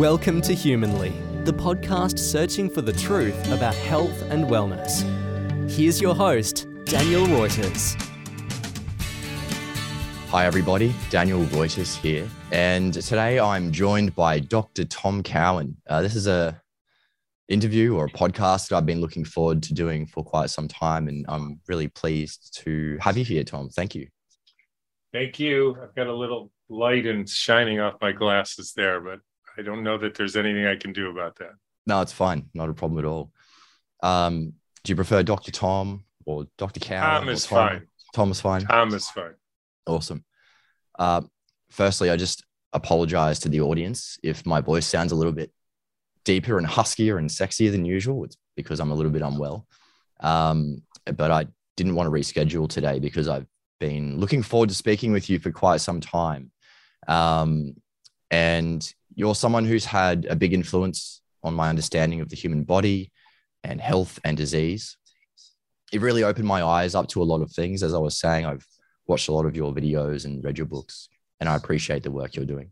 Welcome to Humanly, the podcast searching for the truth about health and wellness. Here's your host, Daniel Roytas. Hi, everybody. Daniel Roytas here. And today I'm joined by Dr. Tom Cowan. Uh, this is a interview or a podcast that I've been looking forward to doing for quite some time. And I'm really pleased to have you here, Tom. Thank you. Thank you. I've got a little light and shining off my glasses there, but I don't know that there's anything I can do about that. No, it's fine. Not a problem at all. Um, do you prefer Dr. Tom or Dr. Cow? Tom is Tom? fine. Tom is fine. Tom is fine. Awesome. Uh, firstly, I just apologize to the audience if my voice sounds a little bit deeper and huskier and sexier than usual. It's because I'm a little bit unwell. Um, but I didn't want to reschedule today because I've been looking forward to speaking with you for quite some time. Um, and you're someone who's had a big influence on my understanding of the human body and health and disease. It really opened my eyes up to a lot of things. As I was saying, I've watched a lot of your videos and read your books, and I appreciate the work you're doing.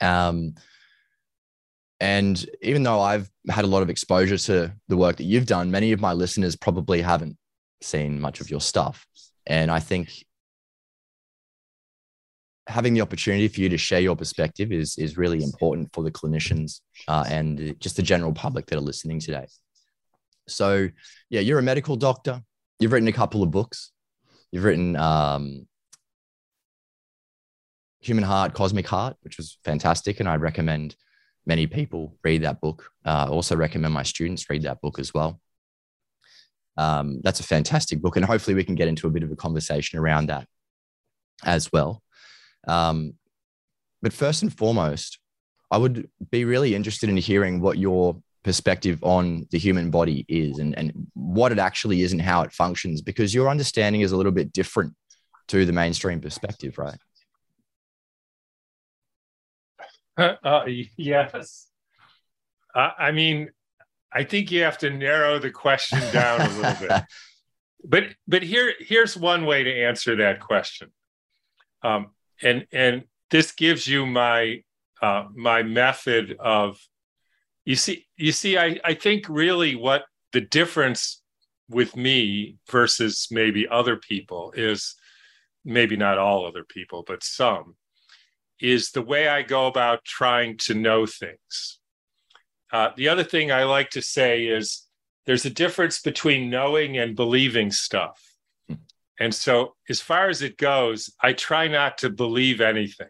Um, and even though I've had a lot of exposure to the work that you've done, many of my listeners probably haven't seen much of your stuff. And I think having the opportunity for you to share your perspective is is really important for the clinicians uh, and just the general public that are listening today. So, yeah, you're a medical doctor. You've written a couple of books. You've written um, Human Heart, Cosmic Heart, which was fantastic, and I recommend many people read that book. Uh, also recommend my students read that book as well. Um, that's a fantastic book, and hopefully we can get into a bit of a conversation around that as well. Um, but first and foremost, I would be really interested in hearing what your perspective on the human body is and, and what it actually is and how it functions, because your understanding is a little bit different to the mainstream perspective, right? Uh, uh, yes. Uh, I mean, I think you have to narrow the question down a little bit. But but here here's one way to answer that question. Um, and and this gives you my uh, my method of you see you see I, I think really what the difference with me versus maybe other people is maybe not all other people but some is the way i go about trying to know things. Uh, the other thing i like to say is there's a difference between knowing and believing stuff and so, as far as it goes, I try not to believe anything.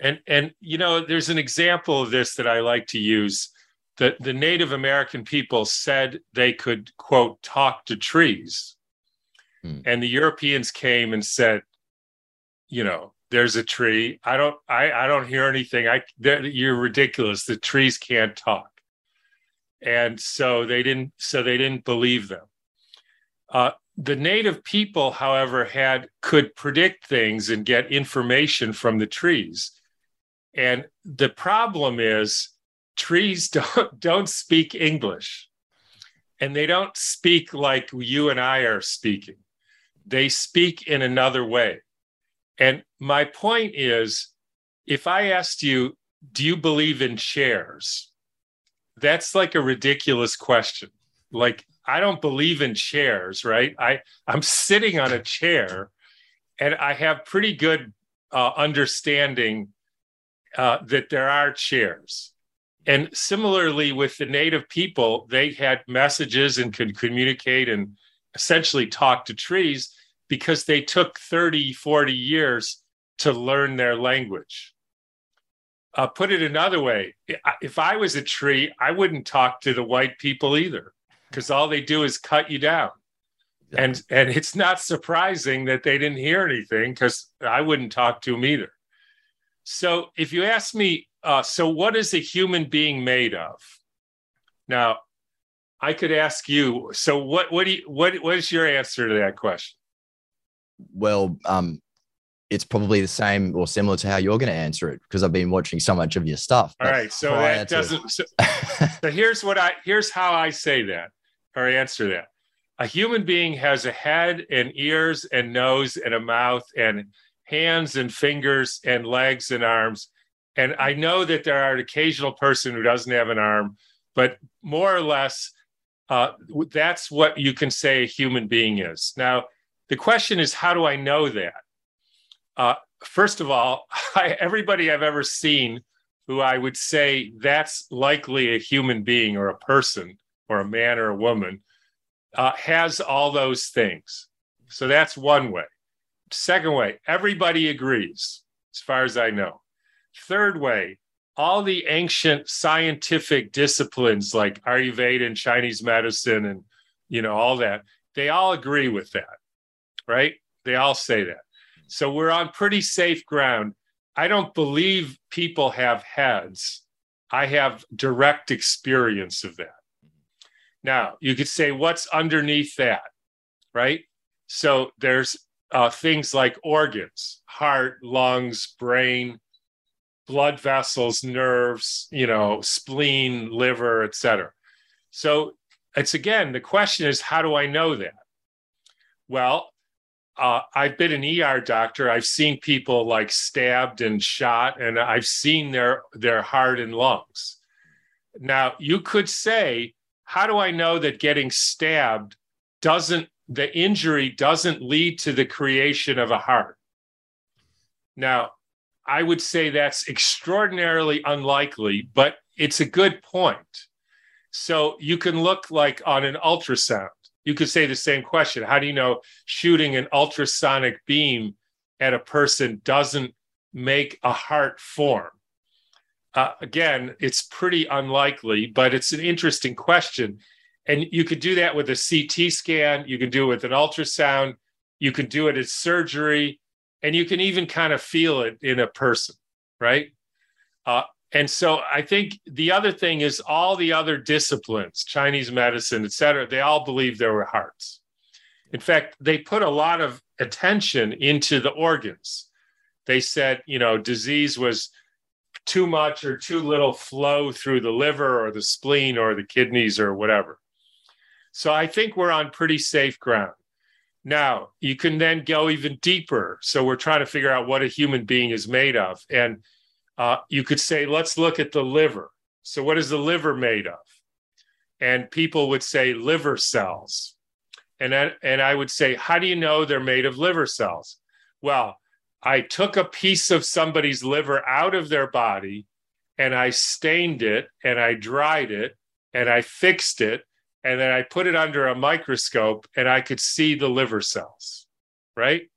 And and you know, there's an example of this that I like to use. The the Native American people said they could quote talk to trees, hmm. and the Europeans came and said, you know, there's a tree. I don't I I don't hear anything. I you're ridiculous. The trees can't talk. And so they didn't so they didn't believe them. Uh, the native people, however, had could predict things and get information from the trees. And the problem is trees don't, don't speak English. And they don't speak like you and I are speaking. They speak in another way. And my point is if I asked you, do you believe in chairs? That's like a ridiculous question. Like I don't believe in chairs, right? I I'm sitting on a chair, and I have pretty good uh, understanding uh, that there are chairs. And similarly with the native people, they had messages and could communicate and essentially talk to trees because they took 30, 40 years to learn their language. Uh, put it another way, if I was a tree, I wouldn't talk to the white people either because all they do is cut you down. Yeah. And and it's not surprising that they didn't hear anything because I wouldn't talk to them either. So if you ask me, uh, so what is a human being made of? Now, I could ask you. So what what do you what what is your answer to that question? Well, um, it's probably the same or similar to how you're going to answer it because I've been watching so much of your stuff. All right, so that doesn't. So, so here's what I here's how I say that or answer that. A human being has a head and ears and nose and a mouth and hands and fingers and legs and arms And I know that there are an occasional person who doesn't have an arm, but more or less, uh, that's what you can say a human being is. Now, the question is, how do I know that? Uh, first of all, I, everybody I've ever seen who I would say that's likely a human being or a person or a man or a woman uh, has all those things. So that's one way. Second way, everybody agrees, as far as I know. Third way, all the ancient scientific disciplines like Ayurveda and Chinese medicine and you know all that, they all agree with that, right? They all say that. So we're on pretty safe ground. I don't believe people have heads. I have direct experience of that. Now, you could say, what's underneath that? Right? So there's uh, things like organs, heart, lungs, brain, blood vessels, nerves, you know, spleen, liver, etc. So it's again, the question is, how do I know that? Well, uh, I've been an ER doctor. I've seen people like stabbed and shot, and I've seen their their heart and lungs. Now, you could say, how do I know that getting stabbed doesn't the injury doesn't lead to the creation of a heart? Now, I would say that's extraordinarily unlikely, but it's a good point. So you can look like on an ultrasound you could say the same question. How do you know shooting an ultrasonic beam at a person doesn't make a heart form? Uh, again, it's pretty unlikely, but it's an interesting question. And you could do that with a CT scan, you can do it with an ultrasound, you can do it as surgery, and you can even kind of feel it in a person, right? Uh, and so I think the other thing is all the other disciplines, Chinese medicine, et cetera, they all believe there were hearts. In fact, they put a lot of attention into the organs. They said, you know, disease was too much or too little flow through the liver or the spleen or the kidneys or whatever. So I think we're on pretty safe ground. Now, you can then go even deeper. So we're trying to figure out what a human being is made of. And uh, you could say, let's look at the liver. So, what is the liver made of? And people would say liver cells. And I, and I would say, how do you know they're made of liver cells? Well, I took a piece of somebody's liver out of their body and I stained it and I dried it and I fixed it and then I put it under a microscope and I could see the liver cells, right?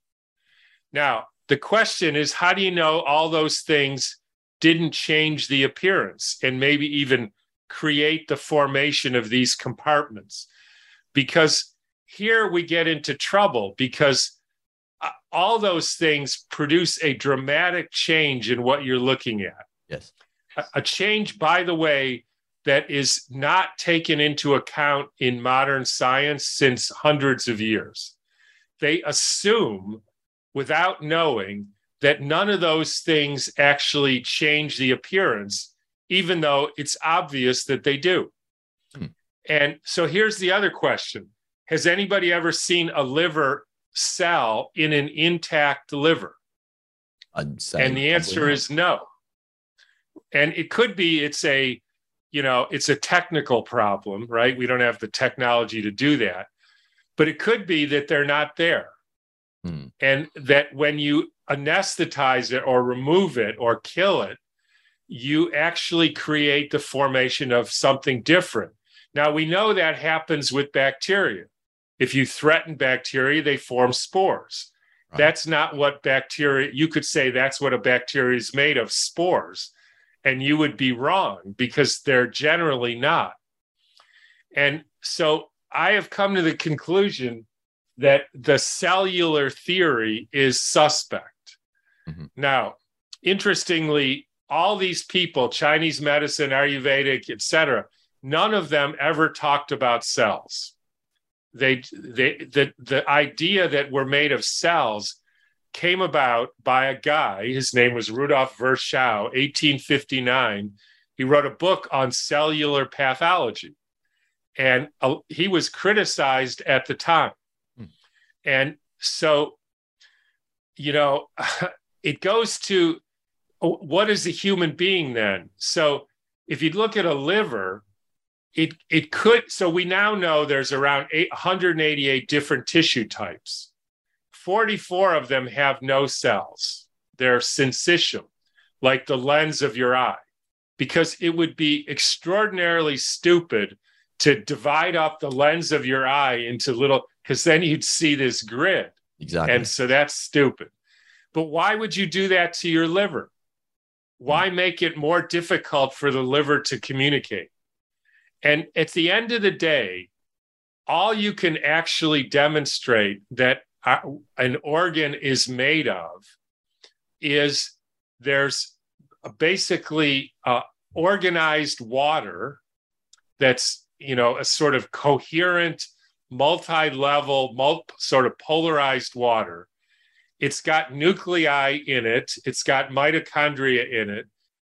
Now, the question is how do you know all those things didn't change the appearance and maybe even create the formation of these compartments. Because here we get into trouble because all those things produce a dramatic change in what you're looking at. Yes. A, change, by the way, that is not taken into account in modern science since hundreds of years. They assume, without knowing, that none of those things actually change the appearance, even though it's obvious that they do. Hmm. And so here's the other question Has anybody ever seen a liver cell in an intact liver? and the answer is no. And it could be it's a, you know, it's a technical problem, right? We don't have the technology to do that. But it could be that they're not there. Hmm. And that when you anesthetize it or remove it or kill it, you actually create the formation of something different. Now, we know that happens with bacteria. If you threaten bacteria, they form spores. Right. That's not what bacteria, you could say that's what a bacteria is made of spores. And you would be wrong because they're generally not. And so I have come to the conclusion that the cellular theory is suspect. Mm-hmm. Now, interestingly, all these people, Chinese medicine, Ayurvedic, etc., none of them ever talked about cells. They, they, the, the idea that we're made of cells came about by a guy. His name was Rudolf Virchow, 1859. He wrote a book on cellular pathology, and uh, he was criticized at the time. Hmm. And so, you know, it goes to what is a human being then? So if you look at a liver, it it could. So we now know there's around 888 different tissue types. 44 of them have no cells. They're syncytium, like the lens of your eye, because it would be extraordinarily stupid to divide up the lens of your eye into little, because then you'd see this grid. Exactly. And so that's stupid. But why would you do that to your liver? Why make it more difficult for the liver to communicate? And at the end of the day, all you can actually demonstrate that uh, an organ is made of is there's basically uh, organized water that's you know a sort of coherent multi-level multi, sort of polarized water. It's got nuclei in it. It's got mitochondria in it.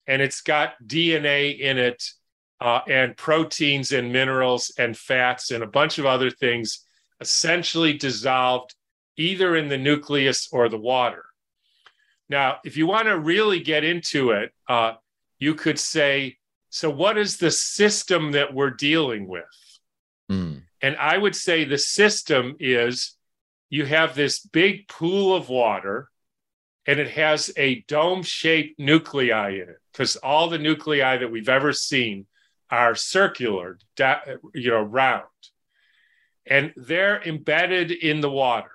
And it's got dna in it uh, and proteins and minerals and fats and a bunch of other things essentially dissolved either in the nucleus or the water. Now, if you want to really get into it, uh, you could say, so what is the system that we're dealing with? Mm. And I would say the system is you have this big pool of water and it has a dome shaped nuclei in it because all the nuclei that we've ever seen are circular, you know, round. And they're embedded in the water.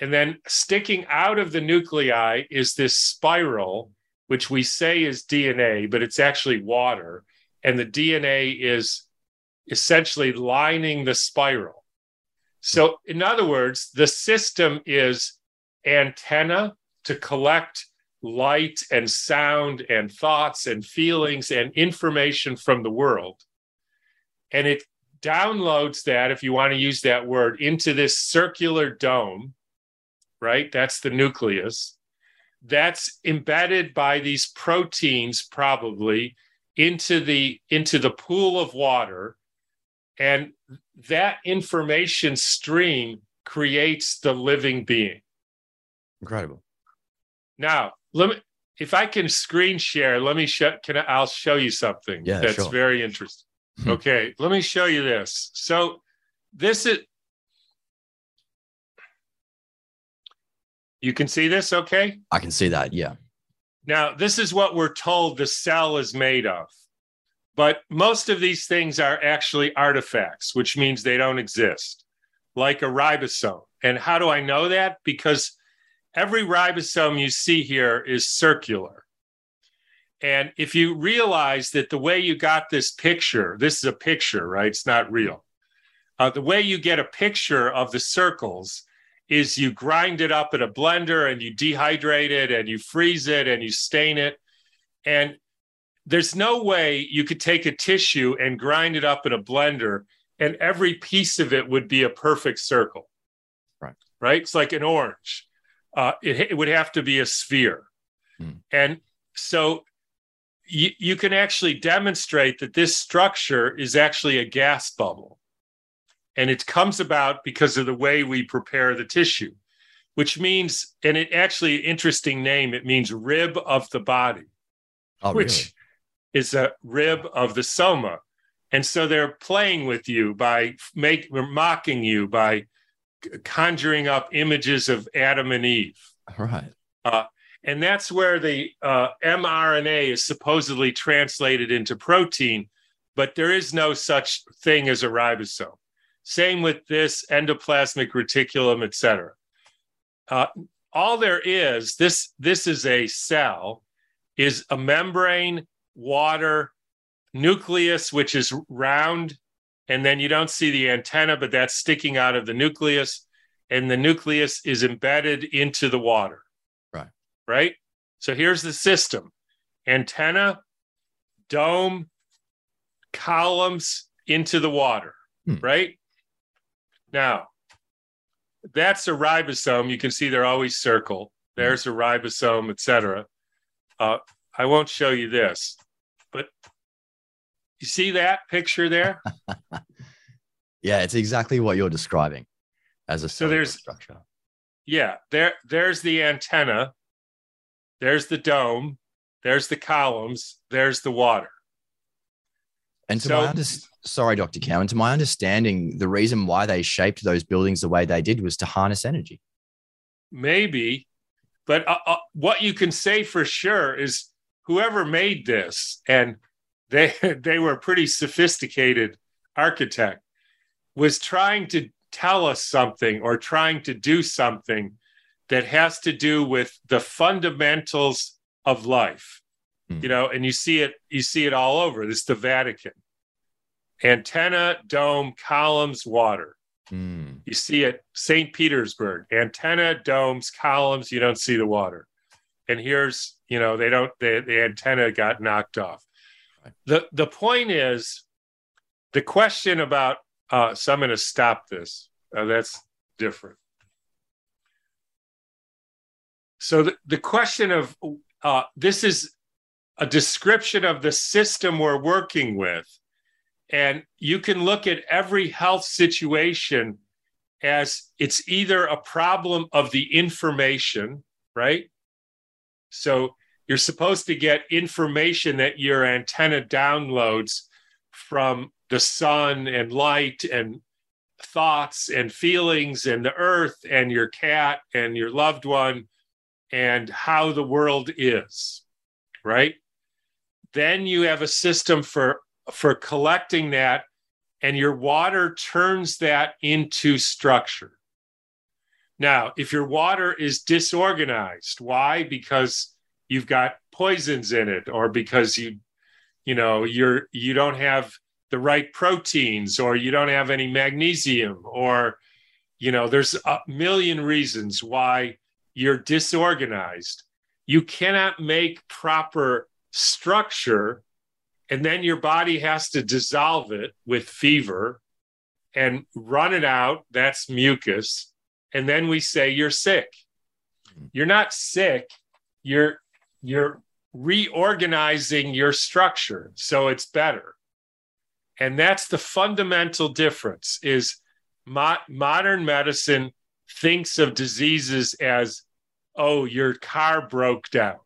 And then sticking out of the nuclei is this spiral, which we say is DNA, but it's actually water. And the DNA is essentially lining the spiral. So, in other words, the system is antenna to collect light and sound and thoughts and feelings and information from the world. And it downloads that, if you want to use that word, into this circular dome right? That's the nucleus. That's embedded by these proteins probably into the into the pool of water and that information stream creates the living being incredible now let me if i can screen share let me show can I, i'll show you something yeah, that's sure. very interesting hmm. okay let me show you this so this is You can see this okay? I can see that, yeah. Now, this is what we're told the cell is made of. But most of these things are actually artifacts, which means they don't exist, like a ribosome. And how do I know that? Because every ribosome you see here is circular. And if you realize that the way you got this picture, this is a picture, right? It's not real. Uh, the way you get a picture of the circles is you grind it up in a blender and you dehydrate it and you freeze it and you stain it. And there's no way you could take a tissue and grind it up in a blender and every piece of it would be a perfect circle. Right. Right. It's like an orange. Uh, it, it would have to be a sphere. Hmm. And so you, you can actually demonstrate that this structure is actually a gas bubble. And it comes about because of the way we prepare the tissue, which means, and it actually interesting name, it means rib of the body, oh, which really? is a rib of the soma. And so they're playing with you by make mocking you by conjuring up images of Adam and Eve. Right. Uh, and that's where the uh, mRNA is supposedly translated into protein, but there is no such thing as a ribosome. Same with this endoplasmic reticulum, et cetera. Uh, all there is, this, this is a cell, is a membrane, water, nucleus, which is round, and then you don't see the antenna, but that's sticking out of the nucleus, and the nucleus is embedded into the water. Right. Right. So here's the system antenna, dome, columns into the water. Hmm. Right. Now, that's a ribosome. You can see they're always circle. There's a ribosome, etc. Uh, I won't show you this, but you see that picture there? yeah, it's exactly what you're describing as a So there's- structure. Yeah, there. There's the antenna. There's the dome. there's the columns, there's the water. And to So- my under- sorry, Dr. Cowan, to my understanding, the reason why they shaped those buildings the way they did was to harness energy. maybe but uh, uh, what you can say for sure is whoever made this and they they were a pretty sophisticated architect was trying to tell us something or trying to do something that has to do with the fundamentals of life Hmm. you know and you see it you see it all over this is the vatican antenna dome columns water Mm. you see it St. Petersburg, antenna, domes, columns, you don't see the water. And here's, you know, they don't the, the antenna got knocked off. The the point is the question about uh so I'm gonna stop this. Uh, that's different. So the, the question of uh this is a description of the system we're working with. And you can look at every health situation as it's either a problem of the information, right? So you're supposed to get information that your antenna downloads from the sun and light and thoughts and feelings and the earth and your cat and your loved one and how the world is, right? Then you have a system for for collecting that and your water turns that into structure. Now, if your water is disorganized, why? Because you've got poisons in it or because you you know, you're you don't have the right proteins or you don't have any magnesium or you know, there's a million reasons why you're disorganized. You cannot make proper structure and then your body has to dissolve it with fever and run it out. That's mucus. And then we say you're sick. Mm-hmm. You're not sick. You're you're reorganizing your structure so it's better. And that's the fundamental difference is mo- modern medicine thinks of diseases as oh your car broke down.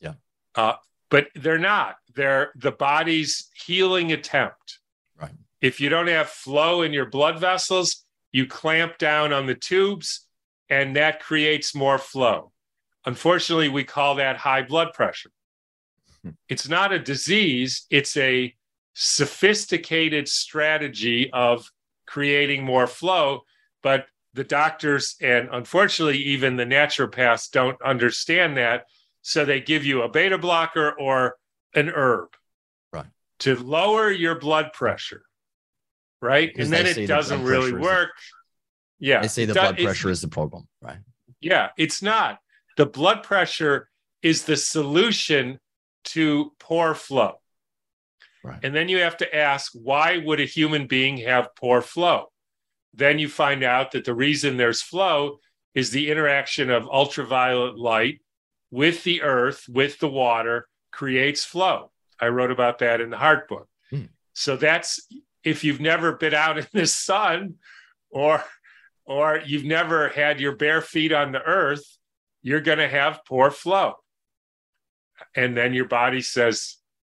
Yeah. uh, but they're not. They're the body's healing attempt. Right. if you don't have flow in your blood vessels you clamp down on the tubes and that creates more flow unfortunately we call that high blood pressure Hmm. it's not a disease it's a sophisticated strategy of creating more flow but the doctors and unfortunately even the naturopaths don't understand that so they give you a beta blocker or an herb Right. to lower your blood pressure right Because and then it doesn't blood really the- work yeah They say the blood pressure is the problem, right? yeah, it's not. The blood pressure is the solution to poor flow. Right. And then you have to ask why would a human being have poor flow? Then you find out that the reason there's flow is the interaction of ultraviolet light with the earth, with the water, creates flow. I wrote about that in the heart book. Hmm. So that's if you've never been out in the sun or or you've never had your bare feet on the earth, you're going to have poor flow. And then your body says,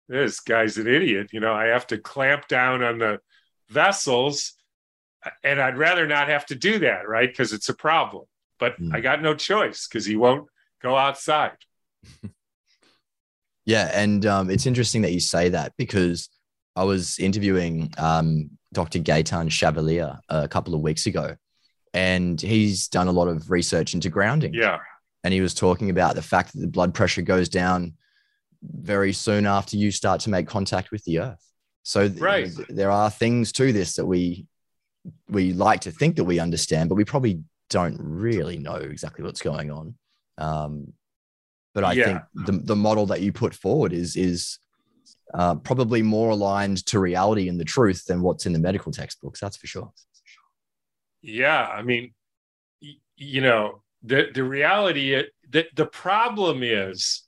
This guy's an idiot. You know, I have to clamp down on the vessels. And I'd rather not have to do that, right? Because it's a problem. But Hmm. I got no choice because he won't go outside. Yeah, and um, it's interesting that you say that because I was interviewing um, Dr. Gaetan Chevalier a couple of weeks ago, and he's done a lot of research into grounding. Yeah. And he was talking about the fact that the blood pressure goes down very soon after you start to make contact with the earth. So Right. th- there are things to this that we we like to think that we understand, but we probably don't really know exactly what's going on. Um, but I Yeah. think the the model that you put forward is is uh, probably more aligned to reality and the truth than what's in the medical textbooks. That's for sure. Yeah, I mean, y- you know, the the reality i- the problem is,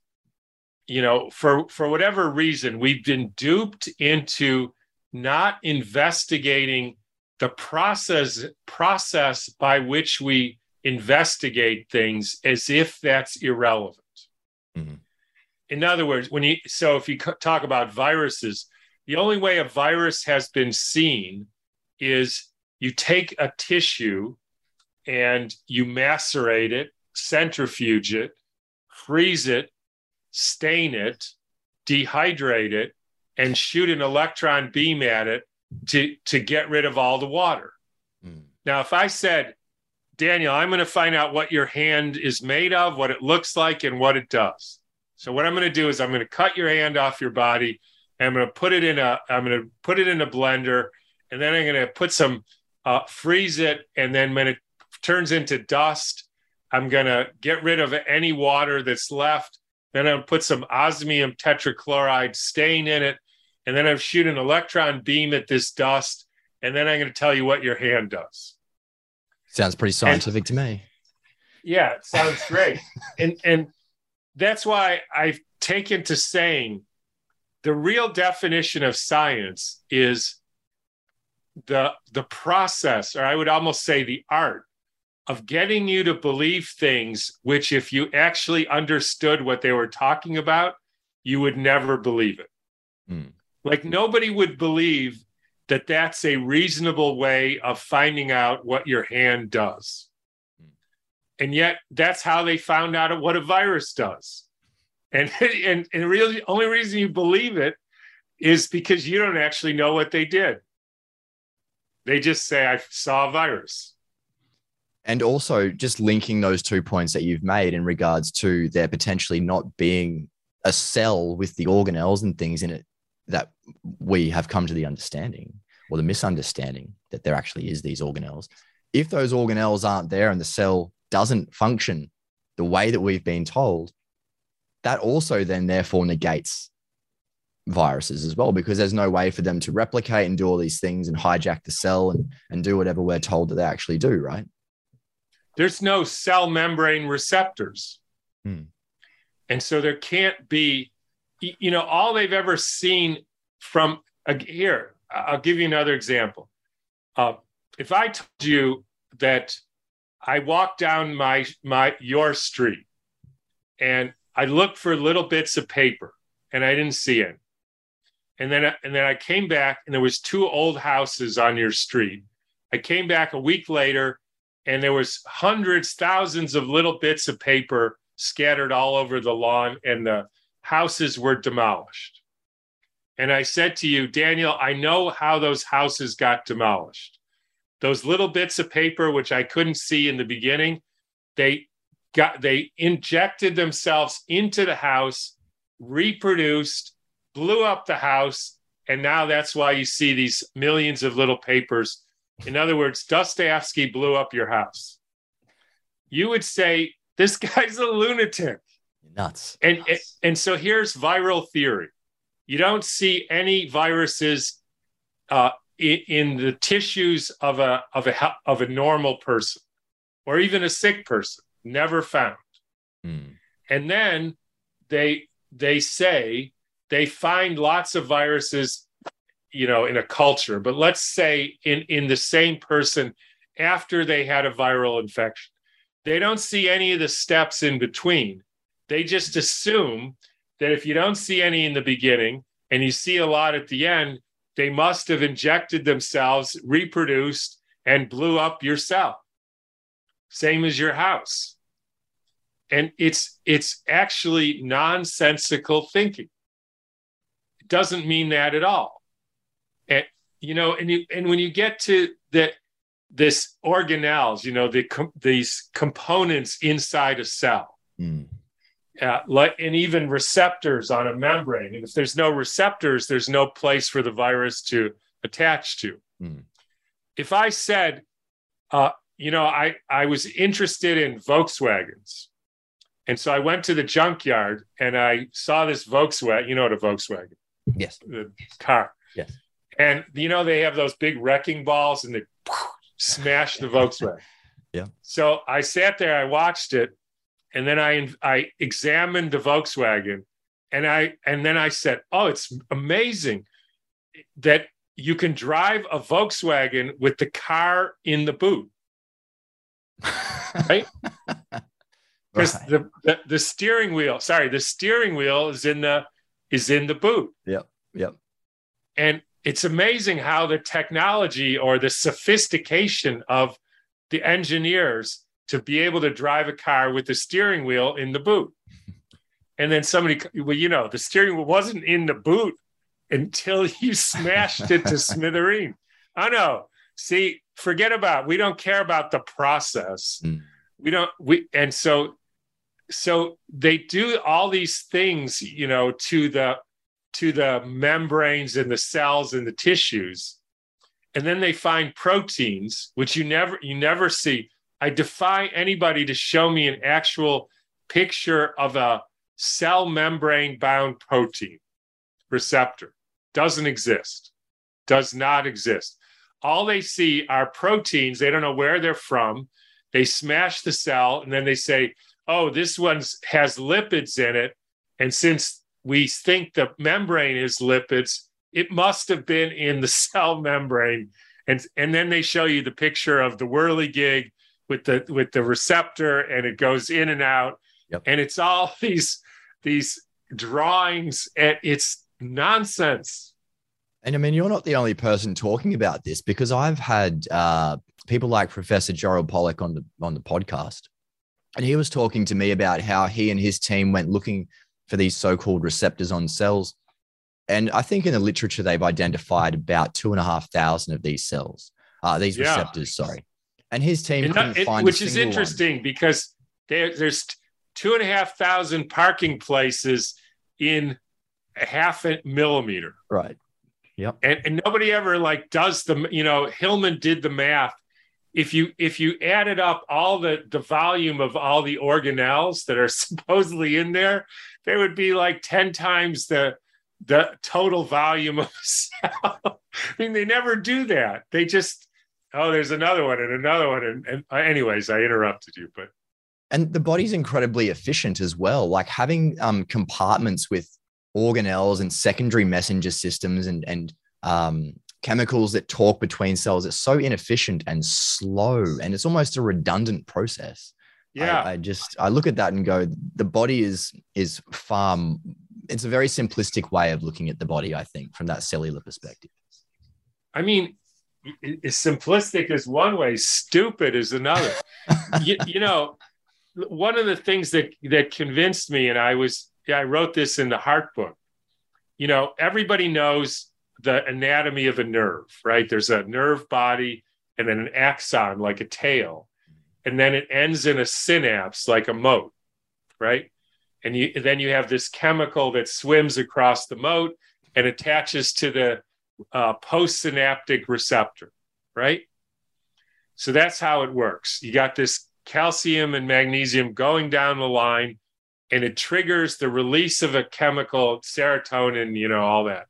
you know, for for whatever reason, we've been duped into not investigating the process process by which we investigate things as if that's irrelevant. Mhm. in other words, when you so if you talk about viruses, the only way a virus has been seen is you take a tissue and you macerate it, centrifuge it, freeze it, stain it, dehydrate it, and shoot an electron beam at it to, to get rid of all the water. Mm. Now, if I said, Daniel, I'm going to find out what your hand is made of, what it looks like, and what it does. So what I'm going to do is I'm going to cut your hand off your body. And I'm going to put it in a I'm going to put it in a blender, and then I'm going to put some uh, freeze it, and then when it turns into dust, I'm going to get rid of any water that's left. Then I'll put some osmium tetrachloride stain in it, and then I'm shoot an electron beam at this dust, and then I'm going to tell you what your hand does. Sounds pretty scientific and, to me. Yeah, it sounds great. and and that's why I've taken to saying the real definition of science is the the process, or I would almost say the art of getting you to believe things which, if you actually understood what they were talking about, you would never believe it. Mm. Like nobody would believe that that's a reasonable way of finding out what your hand does. And yet that's how they found out what a virus does. And and, and really only reason you believe it is because you don't actually know what they did. They just say, I saw a virus. And also just linking those two points that you've made in regards to there potentially not being a cell with the organelles and things in it that we have come to the understanding or the misunderstanding that there actually is these organelles. If those organelles aren't there and the cell doesn't function the way that we've been told, that also then therefore negates viruses as well because there's no way for them to replicate and do all these things and hijack the cell and, and do whatever we're told that they actually do, right? There's no cell membrane receptors. Hmm. And so there can't be, you know, all they've ever seen from uh, here, I'll give you another example. Uh, if I told you that I walked down my my your street and I looked for little bits of paper and I didn't see it. And then and then I came back and there was two old houses on your street. I came back a week later and there was hundreds, thousands of little bits of paper scattered all over the lawn and the houses were demolished. And I said to you, Daniel, I know how those houses got demolished. Those little bits of paper, which I couldn't see in the beginning, they got they injected themselves into the house, reproduced, blew up the house, and now that's why you see these millions of little papers in other words, Dostoevsky blew up your house. You would say, this guy's a lunatic. Nuts. And, Nuts. and so here's viral theory. You don't see any viruses uh, in, the tissues of a, of, a, of a normal person or even a sick person. Never found. Hmm. And then they they say they find lots of viruses you know in a culture but let's say in in the same person after they had a viral infection. They don't see any of the steps in between. They just assume that if you don't see any in the beginning and you see a lot at the end they must have injected themselves reproduced and blew up your cell. Same as your house. And it's it's actually nonsensical thinking. It doesn't mean that at all you know and you and when you get to the this organelles you know the com- these components inside a cell. Mm. uh, like and even receptors on a membrane. And if there's no receptors there's no place for the virus to attach to. Mm. if i said uh, you know i i was interested in volkswagens. And so i went to the junkyard and i saw this volkswagen you know what a volkswagen yes. The car. Yes and you know they have those big wrecking balls and they smash the Volkswagen. Yeah. So I sat there, I watched it, and then I I examined the Volkswagen, and I and then I said, "Oh, it's amazing that you can drive a Volkswagen with the car in the boot." right? because right. the, the the steering wheel sorry the steering wheel is in the is in the boot yep yep and it's amazing how the technology or the sophistication of the engineers to be able to drive a car with the steering wheel in the boot. And then somebody well you know the steering wheel wasn't in the boot until you smashed it to smithereen i know. See forget about we don't care about the process. Mm. we don't we and so so they do all these things you know to the to the membranes and the cells and the tissues. And then they find proteins which you never you never see. I defy anybody to show me an actual picture of a cell membrane bound protein receptor. Doesn't exist. Does not exist. All they see are proteins. They don't know where they're from. They smash the cell and then they say oh, this one has lipids in it. And since we think the membrane is lipids, it must have been in the cell membrane. And, and then they show you the picture of the whirligig with the with the receptor and it goes in and out. Yep. And it's all these these drawings and it's nonsense. And I mean, you're not the only person talking about this because I've had uh, people like Professor Gerald Pollack on the on the podcast, and he was talking to me about how he and his team went looking for these so-called receptors on cells. And I think in the literature they've identified about two and a half thousand of these cells, uh, these yeah. receptors. Sorry, and his team couldn't it, find which is interesting one. because there, there's two and a half thousand parking places in a half a millimeter. Right. Yep. And, and nobody ever like does the you know Hillman did the math if you if you added up all the the volume of all the organelles that are supposedly in there, they would be like 10 times the the total volume of cell. I mean, they never do that. They just, oh, there's another one and another one. And, and uh, anyways, I interrupted you, but and the body's incredibly efficient as well. Like having um, compartments with organelles and secondary messenger systems and and um, chemicals that talk between cells. It's so inefficient and slow, and it's almost a redundant process. Yeah, I, I just I look at that and go, the body is is far. It's a very simplistic way of looking at the body. I think from that cellular perspective. I mean, simplistic is one way, stupid is another. you, you know, one of the things that that convinced me, and I was yeah, I wrote this in the heart book. You know, everybody knows the anatomy of a nerve, right? There's a nerve body and then an axon like a tail, and then it ends in a synapse like a moat, right? And you, then you have this chemical that swims across the moat and attaches to the uh, postsynaptic receptor, right? So that's how it works. You got this calcium and magnesium going down the line, and it triggers the release of a chemical, serotonin, you know, all that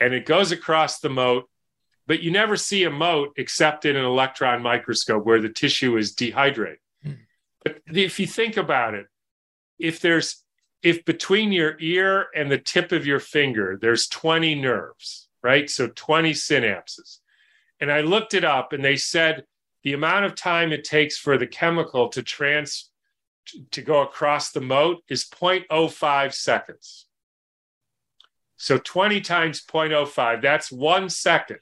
and it goes across the moat, but you never see a moat except in an electron microscope where the tissue is dehydrated. Mm. But if you think about it, if there's if between your ear and the tip of your finger there's 20 nerves, right? So 20 synapses. And I looked it up and they said the amount of time it takes for the chemical to trans to go across the moat is 0.05 seconds. So 20 times 0.05, that's one second.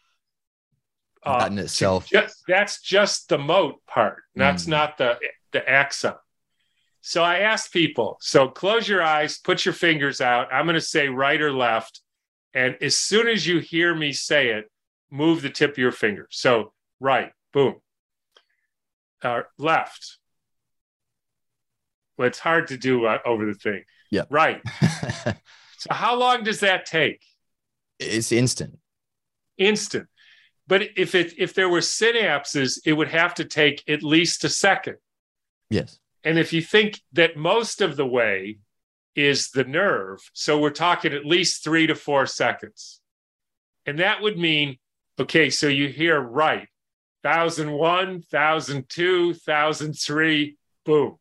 Uh, that in itself. Just, that's just the moat part. That's mm. not the, the axon. So I asked people, so close your eyes, put your fingers out. I'm going to say right or left. And as soon as you hear me say it, move the tip of your finger. So right, boom. Uh, left. Well, it's hard to do uh, over the thing. Yeah. Right. So how long does that take? It's instant. Instant. But if it if there were synapses, it would have to take at least a second. Yes. And if you think that most of the way is the nerve, so we're talking at least three to four seconds. And that would mean, okay, so you hear right, 1001, 1002, 1003, boom.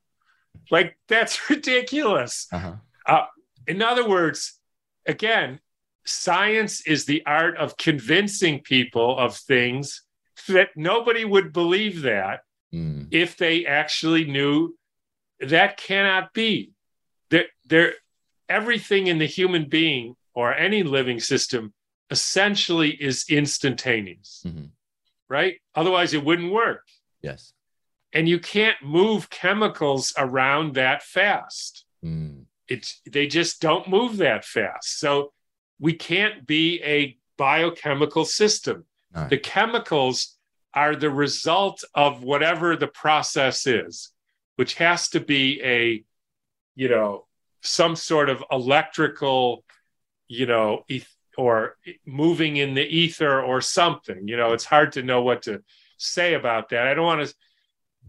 Like that's ridiculous. Uh-huh. Uh, in other words, again, science is the art of convincing people of things that nobody would believe that mm. if they actually knew that cannot be. There, there, everything in the human being or any living system essentially is instantaneous, mm-hmm. right? Otherwise, it wouldn't work. Yes. And you can't move chemicals around that fast. Mm. It's they just don't move that fast. So we can't be a biochemical system. No. The chemicals are the result of whatever the process is, which has to be a, you know, some sort of electrical, you know, or moving in the ether or something. You know, it's hard to know what to say about that. I don't want to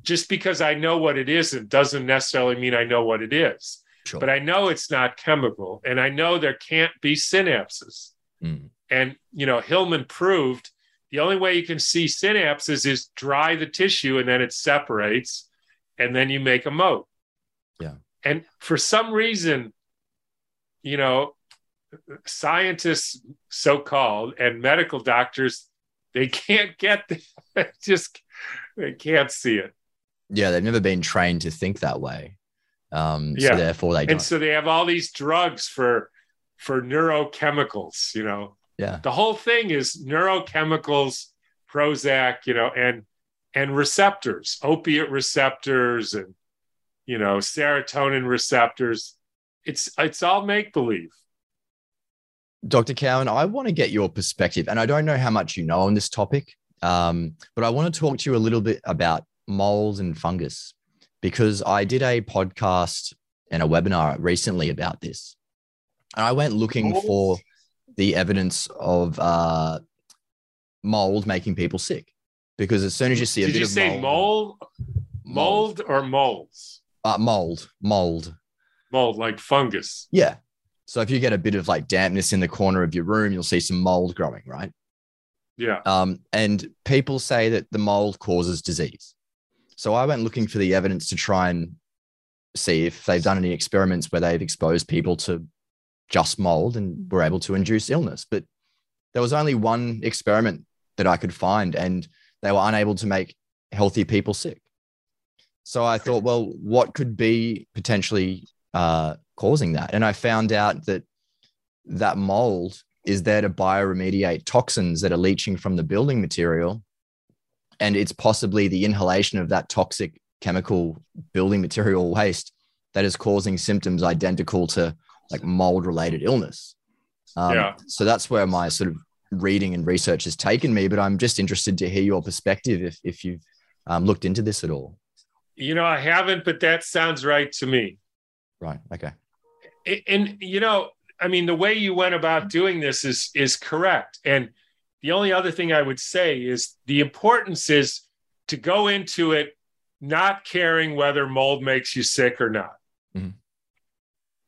just because I know what it isn't doesn't necessarily mean I know what it is. Sure. But I know it's not chemical, and I know there can't be synapses. Mm. And you know, Hillman proved the only way you can see synapses is dry the tissue and then it separates, and then you make a moat. Yeah. And for some reason, you know, scientists, so called, and medical doctors, they can't get the, just they can't see it. Yeah, they've never been trained to think that way. Um, Yeah. so therefore they don't. And so they have all these drugs for for neurochemicals, you know. yeah. The whole thing is neurochemicals, Prozac, you know, and and receptors, opiate receptors and you know, serotonin receptors. It's it's all make believe. Dr. Cowan, I want to get your perspective, and I don't know how much you know on this topic, um, but I want to talk to you a little bit about mold and fungus because I did a podcast and a webinar recently about this. And I went looking for the evidence of uh, mold making people sick because as soon as you see a Did bit you of say mold, mold, mold or molds? uh, mold, mold, Mold like fungus. yeah. So if you get a bit of like dampness in the corner of your room, you'll see some mold growing, right? Yeah. Um, and people say that the mold causes disease. So I went looking for the evidence to try and see if they've done any experiments where they've exposed people to just mold and were able to induce illness. But there was only one experiment that I could find, and they were unable to make healthy people sick. So I thought, well, what could be potentially uh, causing that? And I found out that that mold is there to bioremediate toxins that are leaching from the building material. And it's possibly the inhalation of that toxic chemical building material waste that is causing symptoms identical to like mold related illness. Um, Yeah. So that's where my sort of reading and research has taken me. But I'm just interested to hear your perspective if, if you've um, looked into this at all. You know, I haven't, but that sounds right to me. Right. Okay. and, and you know i mean the way you went about doing this is is correct and the only other thing i would say is the importance is to go into it not caring whether mold makes you sick or not Mhm.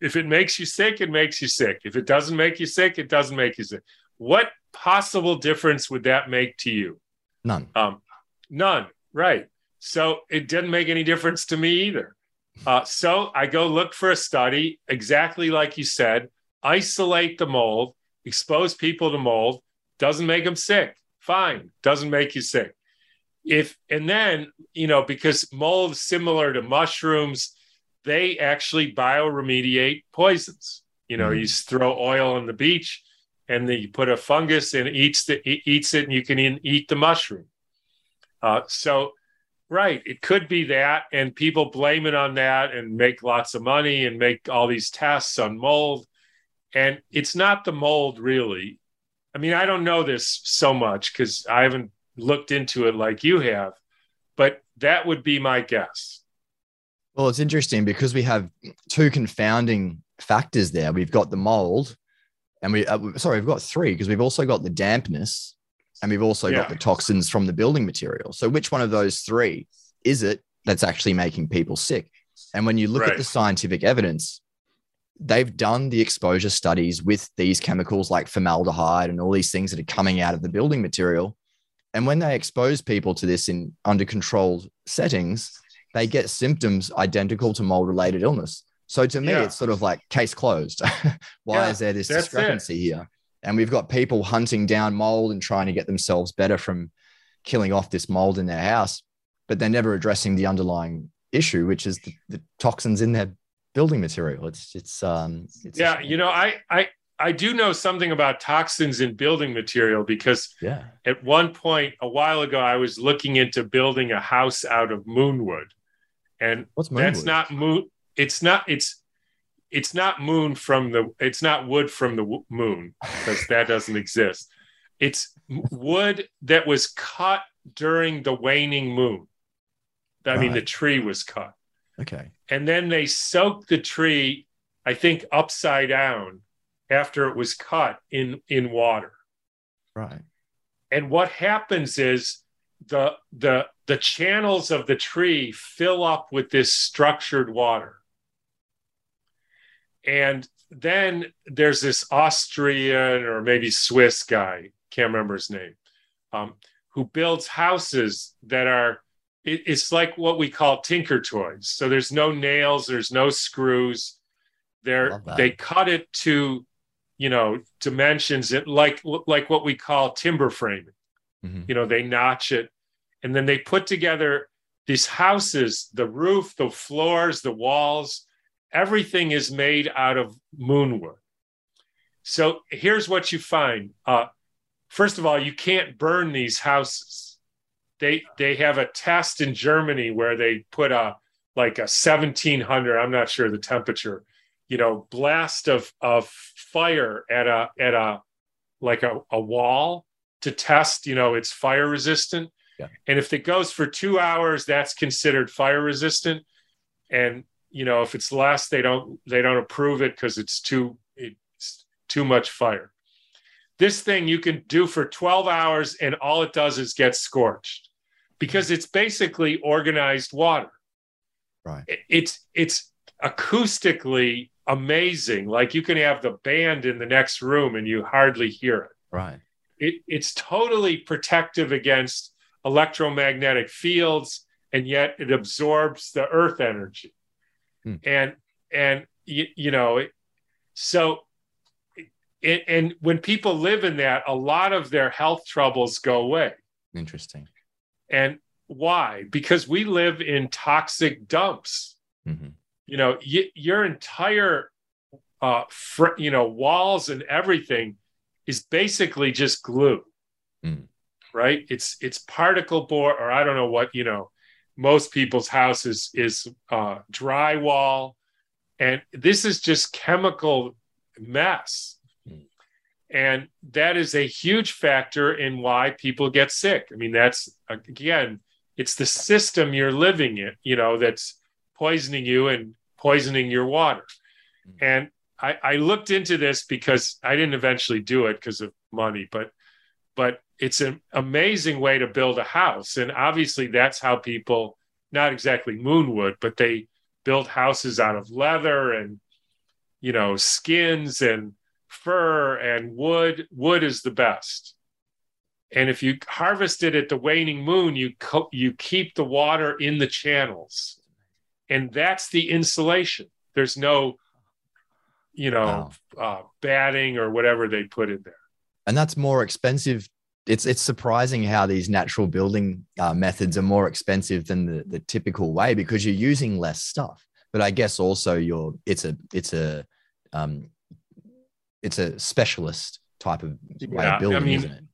if it makes you sick it makes you sick if it doesn't make you sick it doesn't make you sick what possible difference would that make to you None. um, none, right? So it didn't make any difference to me either. Uh, so I go look for a study, exactly like you said, isolate the mold, expose people to mold, doesn't make them sick. Fine, doesn't make you sick. If and then you know because mold similar to mushrooms, they actually bioremediate poisons. You know, Mhm. you throw oil on the beach, and then you put a fungus and it eats the it eats it, and you can eat the mushroom. Uh, so, right, it could be that, and people blame it on that and make lots of money and make all these tests on mold, and it's not the mold really. I mean, I don't know this so much because I haven't looked into it like you have, but that would be my guess. Well, it's interesting because we have two confounding factors there. We've got the mold, and we uh, sorry, we've got three because we've also got the dampness, and we've also Yeah. got the toxins from the building material. So, which one of those three is it that's actually making people sick? And when you look Right. at the scientific evidence, they've done the exposure studies with these chemicals like formaldehyde and all these things that are coming out of the building material. And when they expose people to this in under controlled settings, they get symptoms identical to mold related illness. So to me, Yeah. it's sort of like case closed. Why Yeah, is there this that's it. discrepancy here? And we've got people hunting down mold and trying to get themselves better from killing off this mold in their house, but they're never addressing the underlying issue, which is the, the toxins in their building material. It's it's um it's yeah, you know, I I I do know something about toxins in building material because yeah. at one point a while ago I was looking into building a house out of moonwood. And What's that's moonwood? not moon it's not it's it's not moon from the it's not wood from the moon because that doesn't exist. It's wood that was cut during the waning moon. I mean the tree was cut Okay. and then they soaked the tree i think upside down after it was cut in in water Right. and what happens is the the the channels of the tree fill up with this structured water and then there's this austrian or maybe swiss guy can't remember his name um, who builds houses that are it, it's like what we call tinker toys. So there's no nails there's no screws. They're they cut it to you know dimensions it like like what we call timber framing. Mhm. you know they notch it and then they put together these houses the roof the floors the walls. Everything is made out of moonwood so here's what you find. Uh, first of all you can't burn these houses they they have a test in germany where they put a like a 1700 i'm not sure the temperature you know blast of of fire at a at a like a, a wall to test you know it's fire resistant. Yeah. and if it goes for two hours that's considered fire resistant. And you know if it's less they don't they don't approve it because it's too it's too much fire. This thing you can do for 12 hours and all it does is get scorched because it's basically organized water Right. It's it's acoustically amazing like you can have the band in the next room and you hardly hear it Right. it, it's totally protective against electromagnetic fields and yet it absorbs the earth energy Hmm. and and you, you know it, so it, and when people live in that a lot of their health troubles go away Interesting. And why? Because we live in toxic dumps. Hmm you know y- your entire uh fr- you know walls and everything is basically just glue. Mm. right? It's it's particle board or i don't know what you know most people's houses is uh drywall. And this is just chemical mess. And that is a huge factor in why people get sick i mean that's again it's the system you're living in you know that's poisoning you and poisoning your water. Mm. And I, I looked into this because I didn't eventually do it because of money, but but it's an amazing way to build a house. And obviously that's how people, not exactly moonwood, but they build houses out of leather and you know, skins and fur and wood. Wood is the best. And if you harvest it at the waning moon, you co- you keep the water in the channels and that's the insulation. There's no, you know, uh, batting or whatever they put in there. and that's more expensive. It's it's surprising how these natural building uh, methods are more expensive than the, the typical way because you're using less stuff. But I guess also you're it's a it's a um, it's a specialist type of way Yeah, of building, mean, isn't it?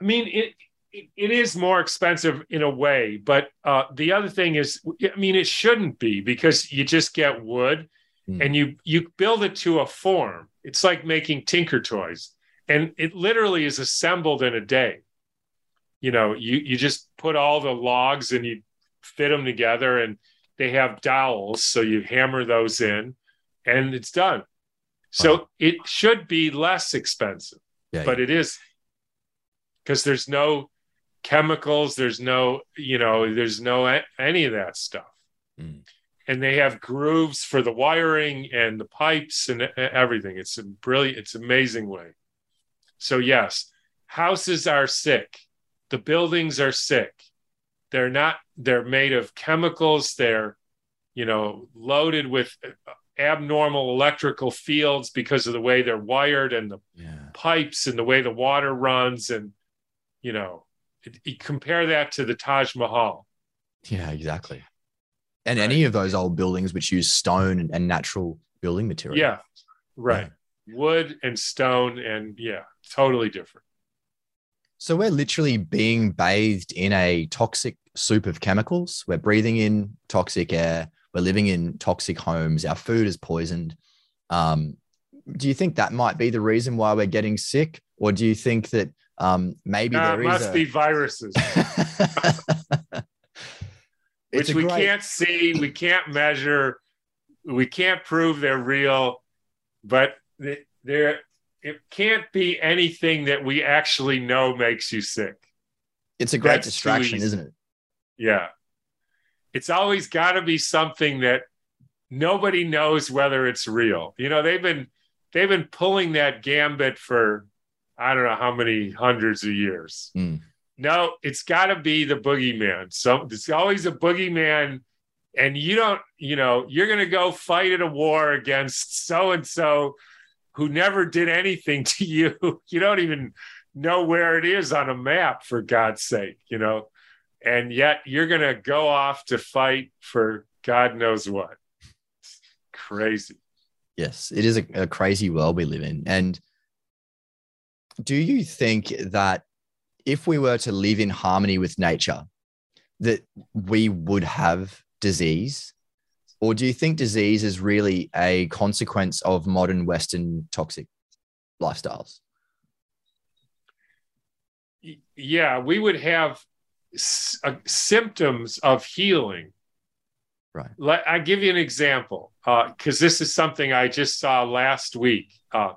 I mean, it it, it is more expensive in a way, but uh, the other thing is, I mean, it shouldn't be because you just get wood Mm. and you you build it to a form. It's like making Tinker Toys, and it literally is assembled in a day. You know, you you just put all the logs and you fit them together, and they have dowels, so you hammer those in, and it's done. So Wow. it should be less expensive Yeah, but it is because there's no chemicals there's no you know there's no any of that stuff. Mm. and they have grooves for the wiring and the pipes and everything. It's a brilliant it's amazing way. So yes houses are sick. The buildings are sick. They're not they're made of chemicals. They're you know loaded with abnormal electrical fields because of the way they're wired and the yeah. pipes and the way the water runs and you know it, you compare that to the taj mahal Yeah, exactly. And Right. any of those old buildings which use stone and, and natural building material. Yeah, right. Wood and stone, and yeah, totally different. So we're literally being bathed in a toxic soup of chemicals. We're breathing in toxic air. We're living in toxic homes. Our food is poisoned. Um, do you think that might be the reason why we're getting sick, or do you think that um, maybe Nah, there must a- be viruses, which we great- can't see, we can't measure, we can't prove they're real, but there it can't be anything that we actually know makes you sick. It's a great That's distraction, isn't it? Yeah. It's always got to be something that nobody knows whether it's real. You know, they've been they've been pulling that gambit for I don't know how many hundreds of years. Mm. No, it's got to be the boogeyman. So it's always a boogeyman and you don't, you know, you're going to go fight in a war against so and so who never did anything to you. You don't even know where it is on a map for God's sake, you know and yet you're going to go off to fight for God knows what. It's crazy. Yes, it is a, a crazy world we live in. And do you think that if we were to live in harmony with nature, that we would have disease? Or do you think disease is really a consequence of modern Western toxic lifestyles? Yeah, we would have s- uh, symptoms of healing. Right. Let, I give you an example because this is something I just saw last week. Uh,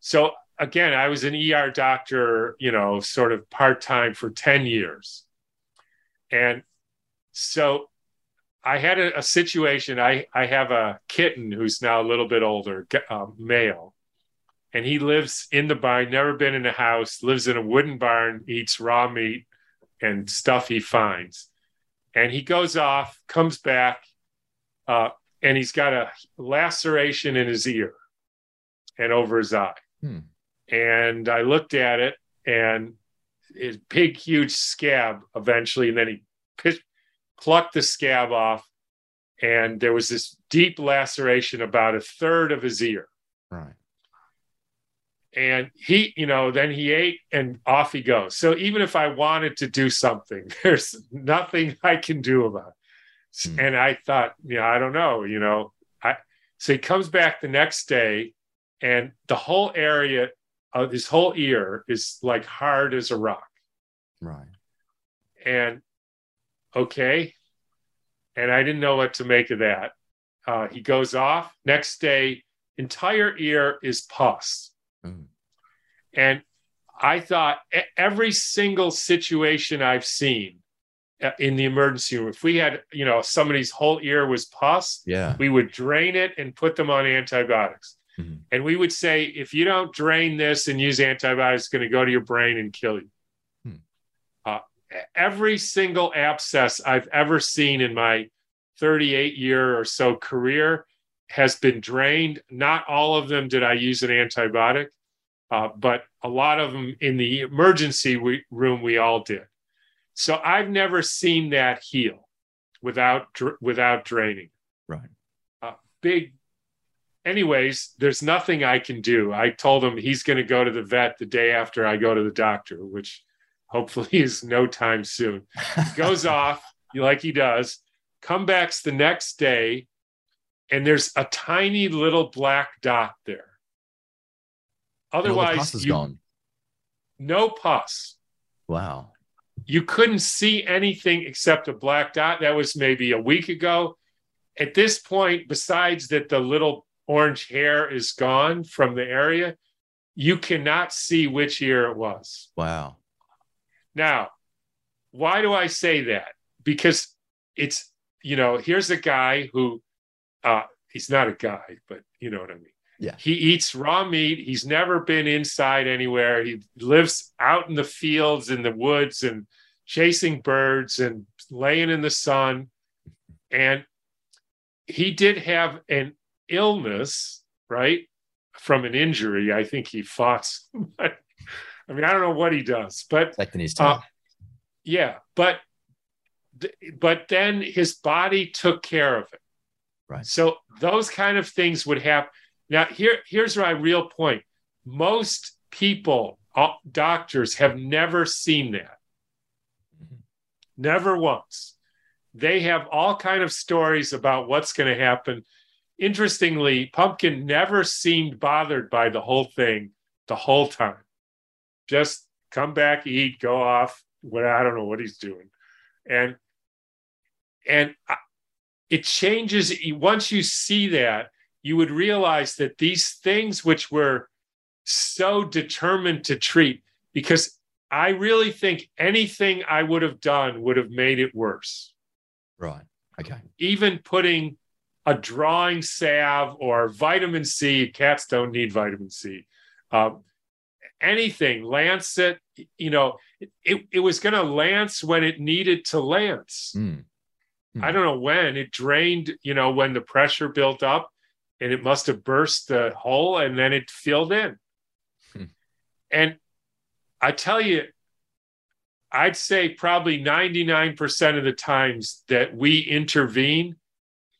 so again, I was an ER doctor, you know, sort of part time for ten years, and so I had a, a situation. I I have a kitten who's now a little bit older, uh, male, and he lives in the barn. Never been in a house. Lives in a wooden barn. Eats raw meat and stuff he finds. And he goes off, comes back, uh, and he's got a laceration in his ear and over his eye. Hmm. And I looked at it, and his big, huge scab eventually, and then he pit, plucked the scab off, and there was this deep laceration about a third of his ear. Right. And he, you know, then he ate and off he goes. So even if I wanted to do something, there's nothing I can do about it. Hmm. And I thought, yeah, I don't know, you know. I so he comes back the next day, and the whole area of his whole ear is like hard as a rock. Right. And okay. And I didn't know what to make of that. Uh, he goes off. Next day, entire ear is pus. Mm. And I thought every single situation I've seen uh, in the emergency room, if we had, you know, somebody's whole ear was pus, Yeah. we would drain it and put them on antibiotics. Mhm. And we would say, if you don't drain this and use antibiotics, it's going to go to your brain and kill you. Hmm. Uh, every single abscess I've ever seen in my 38 year or so career has been drained. Not all of them did I use an antibiotic, uh, but a lot of them in the emergency we, room we all did. So I've never seen that heal without dr- without draining Right. big anyways there's nothing i can do i told him he's going to go to the vet the day after i go to the doctor which hopefully is no time soon goes off like he does come backs the next day and there's a tiny little black dot there And all the otherwise pus is you, gone. no pus Wow. you couldn't see anything except a black dot. That was maybe a week ago. At this point, besides that the little orange hair is gone from the area, you cannot see which ear it was. Wow. Now, why do I say that? Because it's, you know, here's a guy who, uh, he's not a guy, but you know what I mean. Yeah. He eats raw meat. He's never been inside anywhere. He lives out in the fields, in the woods, and chasing birds and laying in the sun. And he did have an illness, right? From an injury. I think he fought. somebody. I mean, I don't know what he does, but uh, yeah, but but then his body took care of it. Right. So those kind of things would happen. Now, here, here's my real point. Most people, doctors, have never seen that. Mm-hmm. Never once. They have all kind of stories about what's going to happen. Interestingly, Pumpkin never seemed bothered by the whole thing the whole time. Just come back, eat, go off. What I don't know what he's doing, and and it changes once you see that you would realize that these things which were so determined to treat because i really think anything i would have done would have made it worse. Right. Okay. Even putting a drawing salve or vitamin c cats don't need vitamin c um, anything lancet you know it, it was going to lance when it needed to lance. Mm. I don't know when it drained, you know, when the pressure built up and it must have burst the hole and then it filled in. Hmm. And I tell you, I'd say probably 99% of the times that we intervene,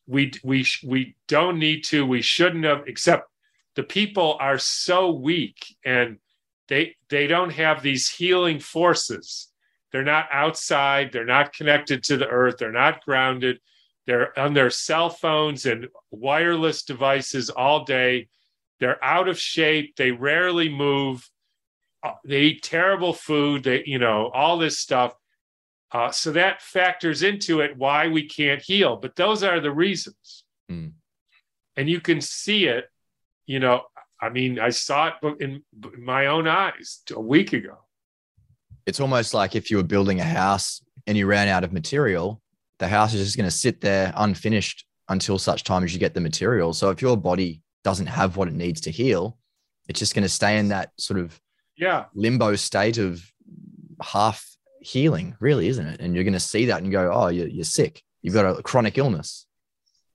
we we we don't need to, we shouldn't have, except the people are so weak and they they don't have these healing forces they're not outside. They're not connected to the earth. They're not grounded. They're on their cell phones and wireless devices all day. They're out of shape. They rarely move. Uh, they eat terrible food. They, you know, all this stuff. Uh, so that factors into it why we can't heal. But those are the reasons. Mm. And you can see it, you know, I mean, I saw it in my own eyes a week ago it's almost like if you were building a house and you ran out of material, the house is just going to sit there unfinished until such time as you get the material. So if your body doesn't have what it needs to heal, it's just going to stay in that sort of yeah limbo state of half healing, really, isn't it? And you're going to see that and go, oh, you're, you're sick. You've got a chronic illness.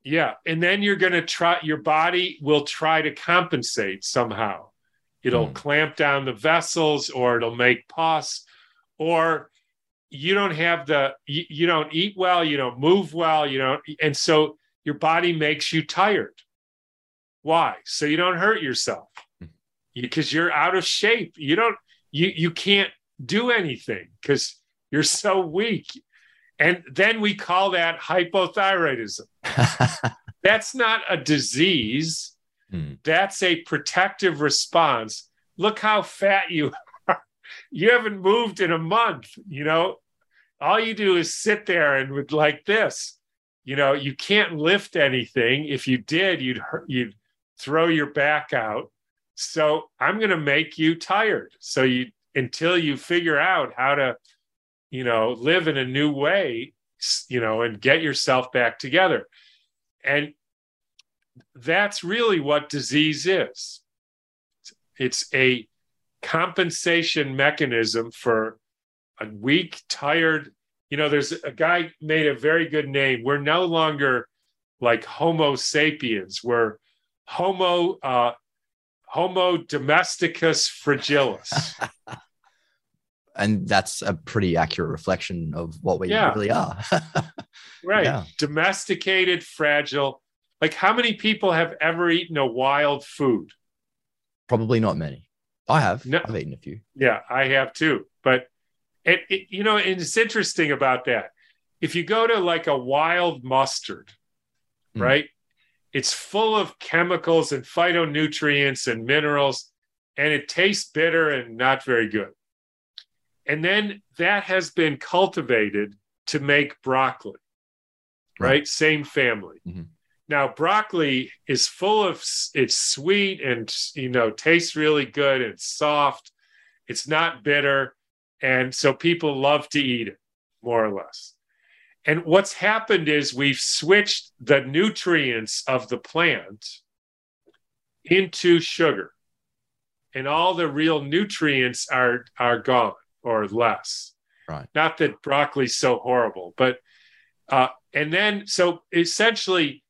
Yeah. And then you're going to try, your body will try to compensate somehow. It'll mm. clamp down the vessels or it'll make pus or you don't have the you, you don't eat well you don't move well you don't and so your body makes you tired. Why? So you don't hurt yourself. Because you're out of shape. You don't you you can't do anything because you're so weak. And then we call that hypothyroidism. That's not a disease. Hmm. that's a protective response. Look how fat you you haven't moved in a month, you know. All you do is sit there and with like this, you know, you can't lift anything. If you did, you'd you'd throw your back out. So I'm going to make you tired. So you until you figure out how to, you know, live in a new way, you know, and get yourself back together. And that's really what disease is. It's a compensation mechanism for a weak, tired. You know, there's a guy made a very good name. We're no longer like Homo sapiens. We're Homo uh, Homo domesticus fragilis. and that's a pretty accurate reflection of what we yeah. really are. right. Yeah. Domesticated, fragile. Like how many people have ever eaten a wild food? Probably not many. I have. No, I've eaten a few. Yeah, I have too. But it, it, you know, it's interesting about that. If you go to like a wild mustard, mm. right? It's full of chemicals and phytonutrients and minerals, and it tastes bitter and not very good. And then that has been cultivated to make broccoli, right? right? Same family. Mm-hmm. Now, broccoli is full of it's sweet and you know tastes really good. It's soft. It's not bitter, and so people love to eat it more or less. And what's happened is we've switched the nutrients of the plant into sugar, and all the real nutrients are are gone or less. Right. Not that broccoli's so horrible, but uh, and then so essentially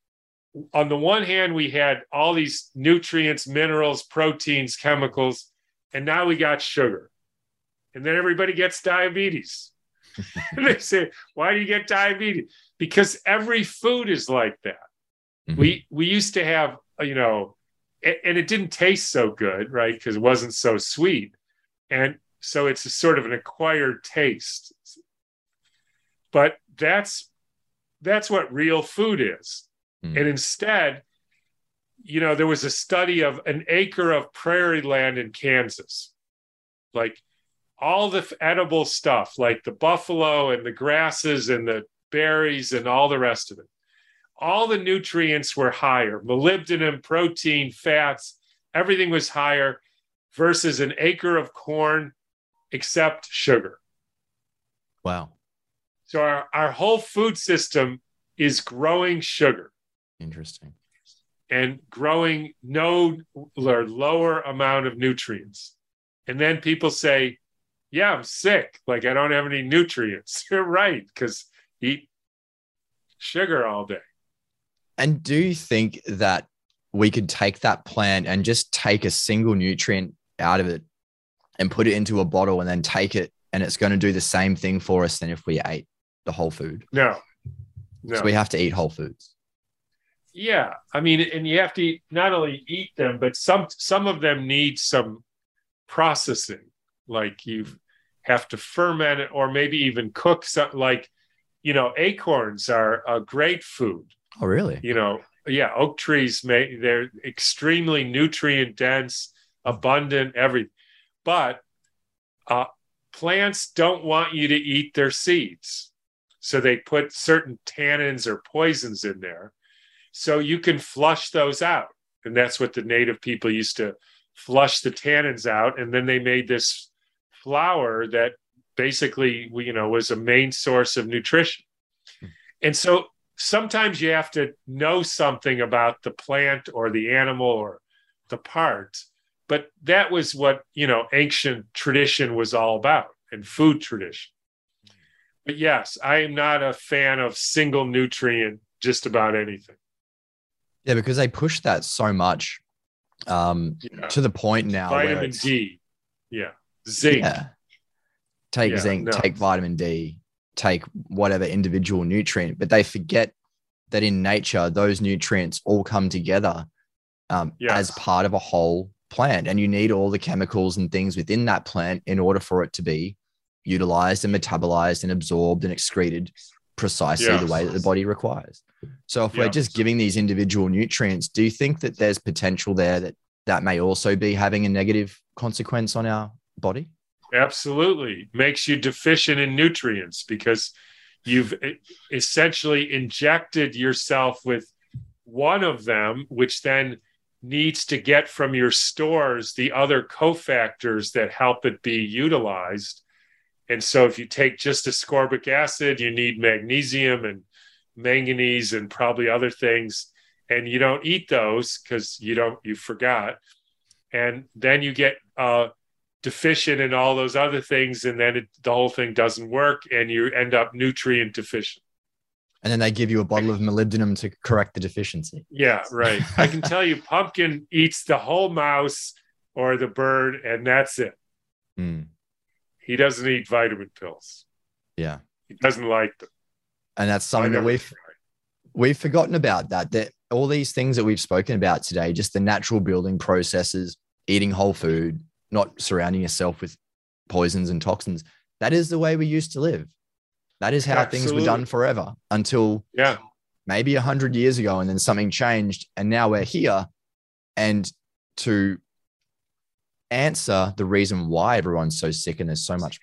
on the one hand, we had all these nutrients, minerals, proteins, chemicals, and now we got sugar. And then everybody gets diabetes. they say, why do you get diabetes? Because every food is like that. Mm-hmm. We we used to have, you know, and it didn't taste so good, right? Because it wasn't so sweet. And so it's a sort of an acquired taste. But that's that's what real food is. Mm. And instead, you know, there was a study of an acre of prairie land in Kansas. Like all the edible stuff, like the buffalo and the grasses and the berries and all the rest of it. All the nutrients were higher molybdenum, protein, fats, everything was higher versus an acre of corn, except sugar. Wow. So our, our whole food system is growing sugar. Interesting. And growing no or lower amount of nutrients. And then people say, yeah, I'm sick. Like I don't have any nutrients. You're right, because eat sugar all day. And do you think that we could take that plant and just take a single nutrient out of it and put it into a bottle and then take it and it's going to do the same thing for us than if we ate the whole food? No. No. So we have to eat whole foods. Yeah. I mean, and you have to eat, not only eat them, but some some of them need some processing. Like you have to ferment it or maybe even cook some like you know acorns are a great food. Oh really? You know yeah oak trees may they're extremely nutrient dense abundant everything but uh, plants don't want you to eat their seeds. So they put certain tannins or poisons in there so you can flush those out. And that's what the native people used to flush the tannins out. And then they made this flour that basically you know was a main source of nutrition. Hmm. And so sometimes you have to know something about the plant or the animal or the part. But that was what you know ancient tradition was all about and food tradition. But yes i am not a fan of single nutrient just about anything yeah because they push that so much um, yeah. to the point now. Vitamin D. Yeah. Zinc. Yeah. Take yeah, zinc, no. take vitamin D, take whatever individual nutrient, but they forget that in nature, those nutrients all come together um, yes. as part of a whole plant. And you need all the chemicals and things within that plant in order for it to be utilized and metabolized and absorbed and excreted precisely yes. the way that the body requires. So if yeah. we're just giving these individual nutrients, do you think that there's potential there that that may also be having a negative consequence on our body? Absolutely. Makes you deficient in nutrients because you've essentially injected yourself with one of them, which then needs to get from your stores the other cofactors that help it be utilized. And so if you take just ascorbic acid, you need magnesium and manganese and probably other things and you don't eat those because you don't you forgot. And then you get uh, deficient in all those other things and then it, the whole thing doesn't work and you end up nutrient deficient. And then they give you a bottle of molybdenum to correct the deficiency. Yeah right. I can tell you pumpkin eats the whole mouse or the bird and that's it. Mm. he doesn't eat vitamin pills. Yeah. He doesn't like them and that's something that we've we've forgotten about that that all these things that we've spoken about today just the natural building processes eating whole food not surrounding yourself with poisons and toxins that is the way we used to live. That is how Absolutely. things were done forever until yeah. maybe 100 years ago and then something changed and now we're here. And to answer the reason why everyone's so sick and there's so much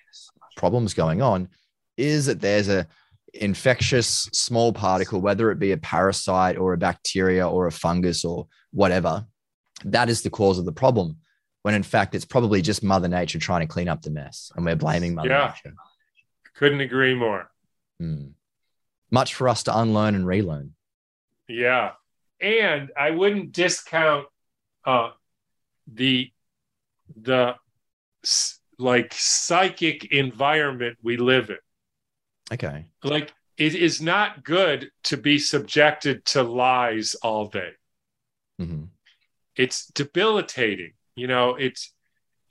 problems going on is that there's a infectious small particle, whether it be a parasite or a bacteria or a fungus or whatever, that is the cause of the problem. When in fact, it's probably just Mother Nature trying to clean up the mess, and we're blaming Mother yeah. Nature. Couldn't agree more. Hmm. Much for us to unlearn and relearn. Yeah, and I wouldn't discount uh, the the like psychic environment we live in. Okay. Like it is not good to be subjected to lies all day. Mm-hmm. It's debilitating. You know, it's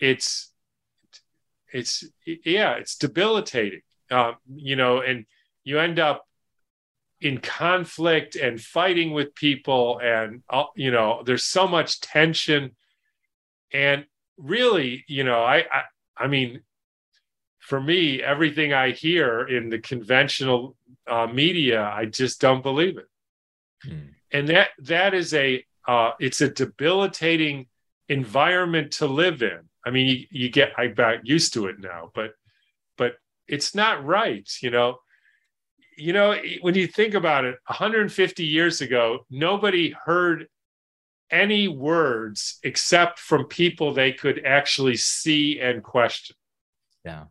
it's it's yeah, it's debilitating. uh, you know, and you end up in conflict and fighting with people, and uh, you know, there's so much tension, and really, you know, I, I, I mean, for me, everything I hear in the conventional uh, media, I just don't believe it. Hmm. And that that is a uh, it's a debilitating environment to live in. I mean, you, you get I got used to it now, but but it's not right, you know. You know, when you think about it, 150 years ago, nobody heard any words except from people they could actually see and question. Yeah.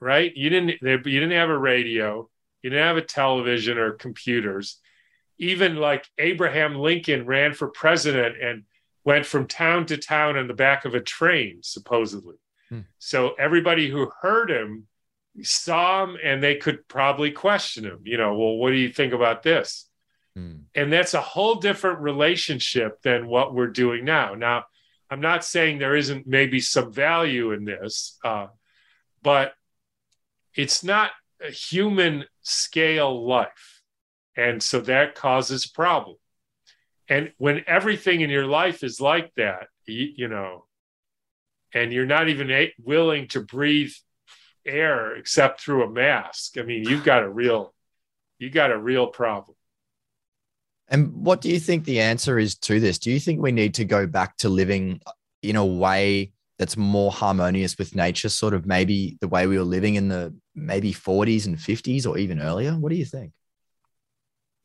Right? You didn't you didn't have a radio, you didn't have a television or computers. Even like Abraham Lincoln ran for president and went from town to town on the back of a train, supposedly. Hmm. So everybody who heard him saw him and they could probably question him. You know, well, what do you think about this? Hmm. And that's a whole different relationship than what we're doing now. Now, I'm not saying there isn't maybe some value in this, uh, but it's not a human scale life. And so that causes problem. And when everything in your life is like that, you, you know, and you're not even a- willing to breathe air except through a mask, I mean, you've got a real, you got a real problem. And what do you think the answer is to this? Do you think we need to go back to living in a way that's more harmonious with nature, sort of maybe the way we were living in the maybe 40s and 50s or even earlier? What do you think?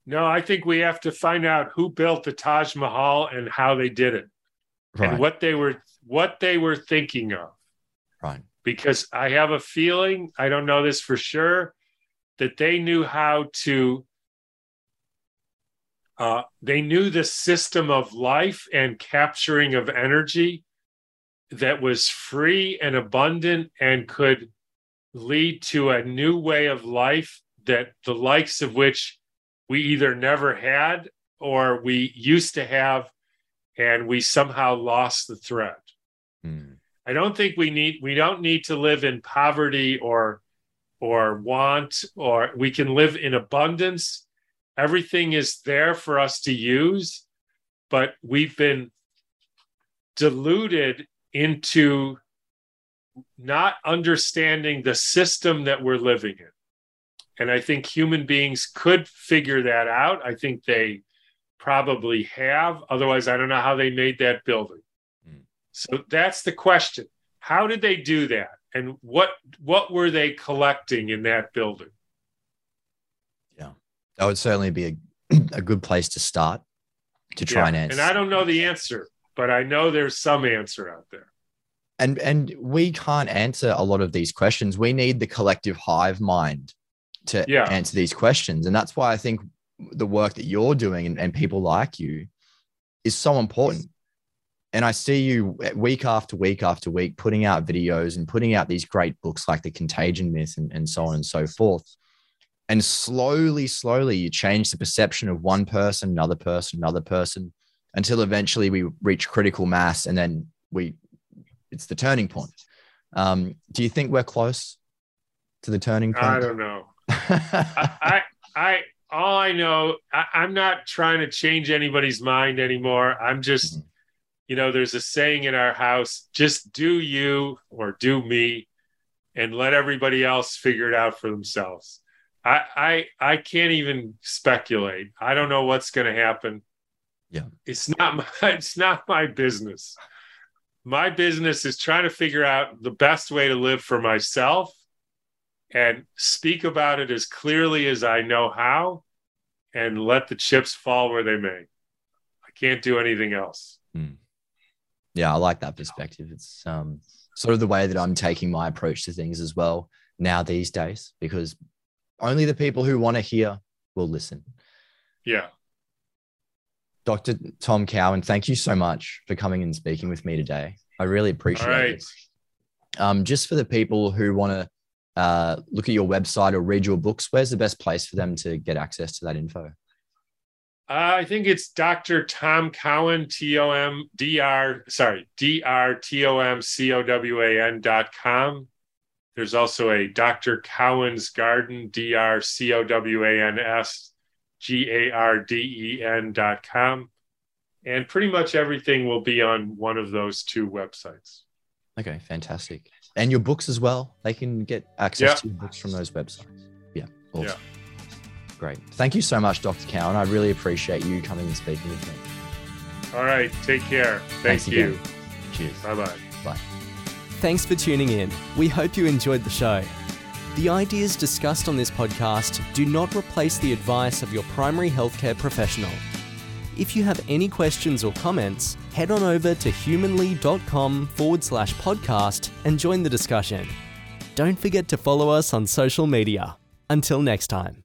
No, I think we have to find out who built the Taj Mahal and how they did it. Right. And what they were what they were thinking of. Right. Because I have a feeling, I don't know this for sure, that they knew how to uh, they knew the system of life and capturing of energy that was free and abundant and could lead to a new way of life that the likes of which we either never had or we used to have and we somehow lost the thread. Mm. I don't think we need we don't need to live in poverty or or want or we can live in abundance. Everything is there for us to use, but we've been deluded into not understanding the system that we're living in. And I think human beings could figure that out. I think they probably have. Otherwise, I don't know how they made that building. Mm. So that's the question. How did they do that? And what what were they collecting in that building? Yeah. That would certainly be a, a good place to start to try yeah. and answer. And I don't know the answer, but I know there's some answer out there and and we can't answer a lot of these questions. We need the collective hive mind to yeah. answer these questions. And that's why i think the work that you're doing and, and people like you is so important. And i see you week after week after week putting out videos and putting out these great books like the contagion myth and, and so on and so forth. And slowly slowly you change the perception of one person another person another person until eventually we reach critical mass and then we it's the turning point. Um, do you think we're close to the turning point? I don't know. I, I, I, all I know, I, I'm not trying to change anybody's mind anymore. I'm just, mm-hmm. you know, there's a saying in our house: just do you or do me, and let everybody else figure it out for themselves. I, I, I can't even speculate. I don't know what's going to happen. Yeah, it's not my, it's not my business my business is trying to figure out the best way to live for myself and speak about it as clearly as I know how and let the chips fall where they may. I can't do anything else. Hmm. Yeah, I like that perspective. It's um, sort of the way that I'm taking my approach to things as well now these days, because only the people who want to hear will listen. Yeah. Dr. Tom Cowan, thank you so much for coming and speaking with me today. I really appreciate right. it. Um, just for the people who want to uh, look at your website or read your books, where's the best place for them to get access to that info? Uh, I think it's Dr. Tom Cowan, T O M D R, sorry, D R T O M C O W A N dot com. There's also a Dr. Cowan's Garden, D R C O W A N S G A R D E N dot com. And pretty much everything will be on one of those two websites. Okay, fantastic. And your books as well. They can get access Yeah. to your books from those websites. Yeah, awesome. Yeah. Great. Thank you so much, Dr. Cowan. I really appreciate you coming and speaking with me. All right. Take care. Thank Thanks you. again. Cheers. Bye bye. Bye. Thanks for tuning in. We hope you enjoyed the show. The ideas discussed on this podcast do not replace the advice of your primary healthcare professional. If you have any questions or comments, head on over to humanly.com forward slash podcast and join the discussion. Don't forget to follow us on social media. Until next time.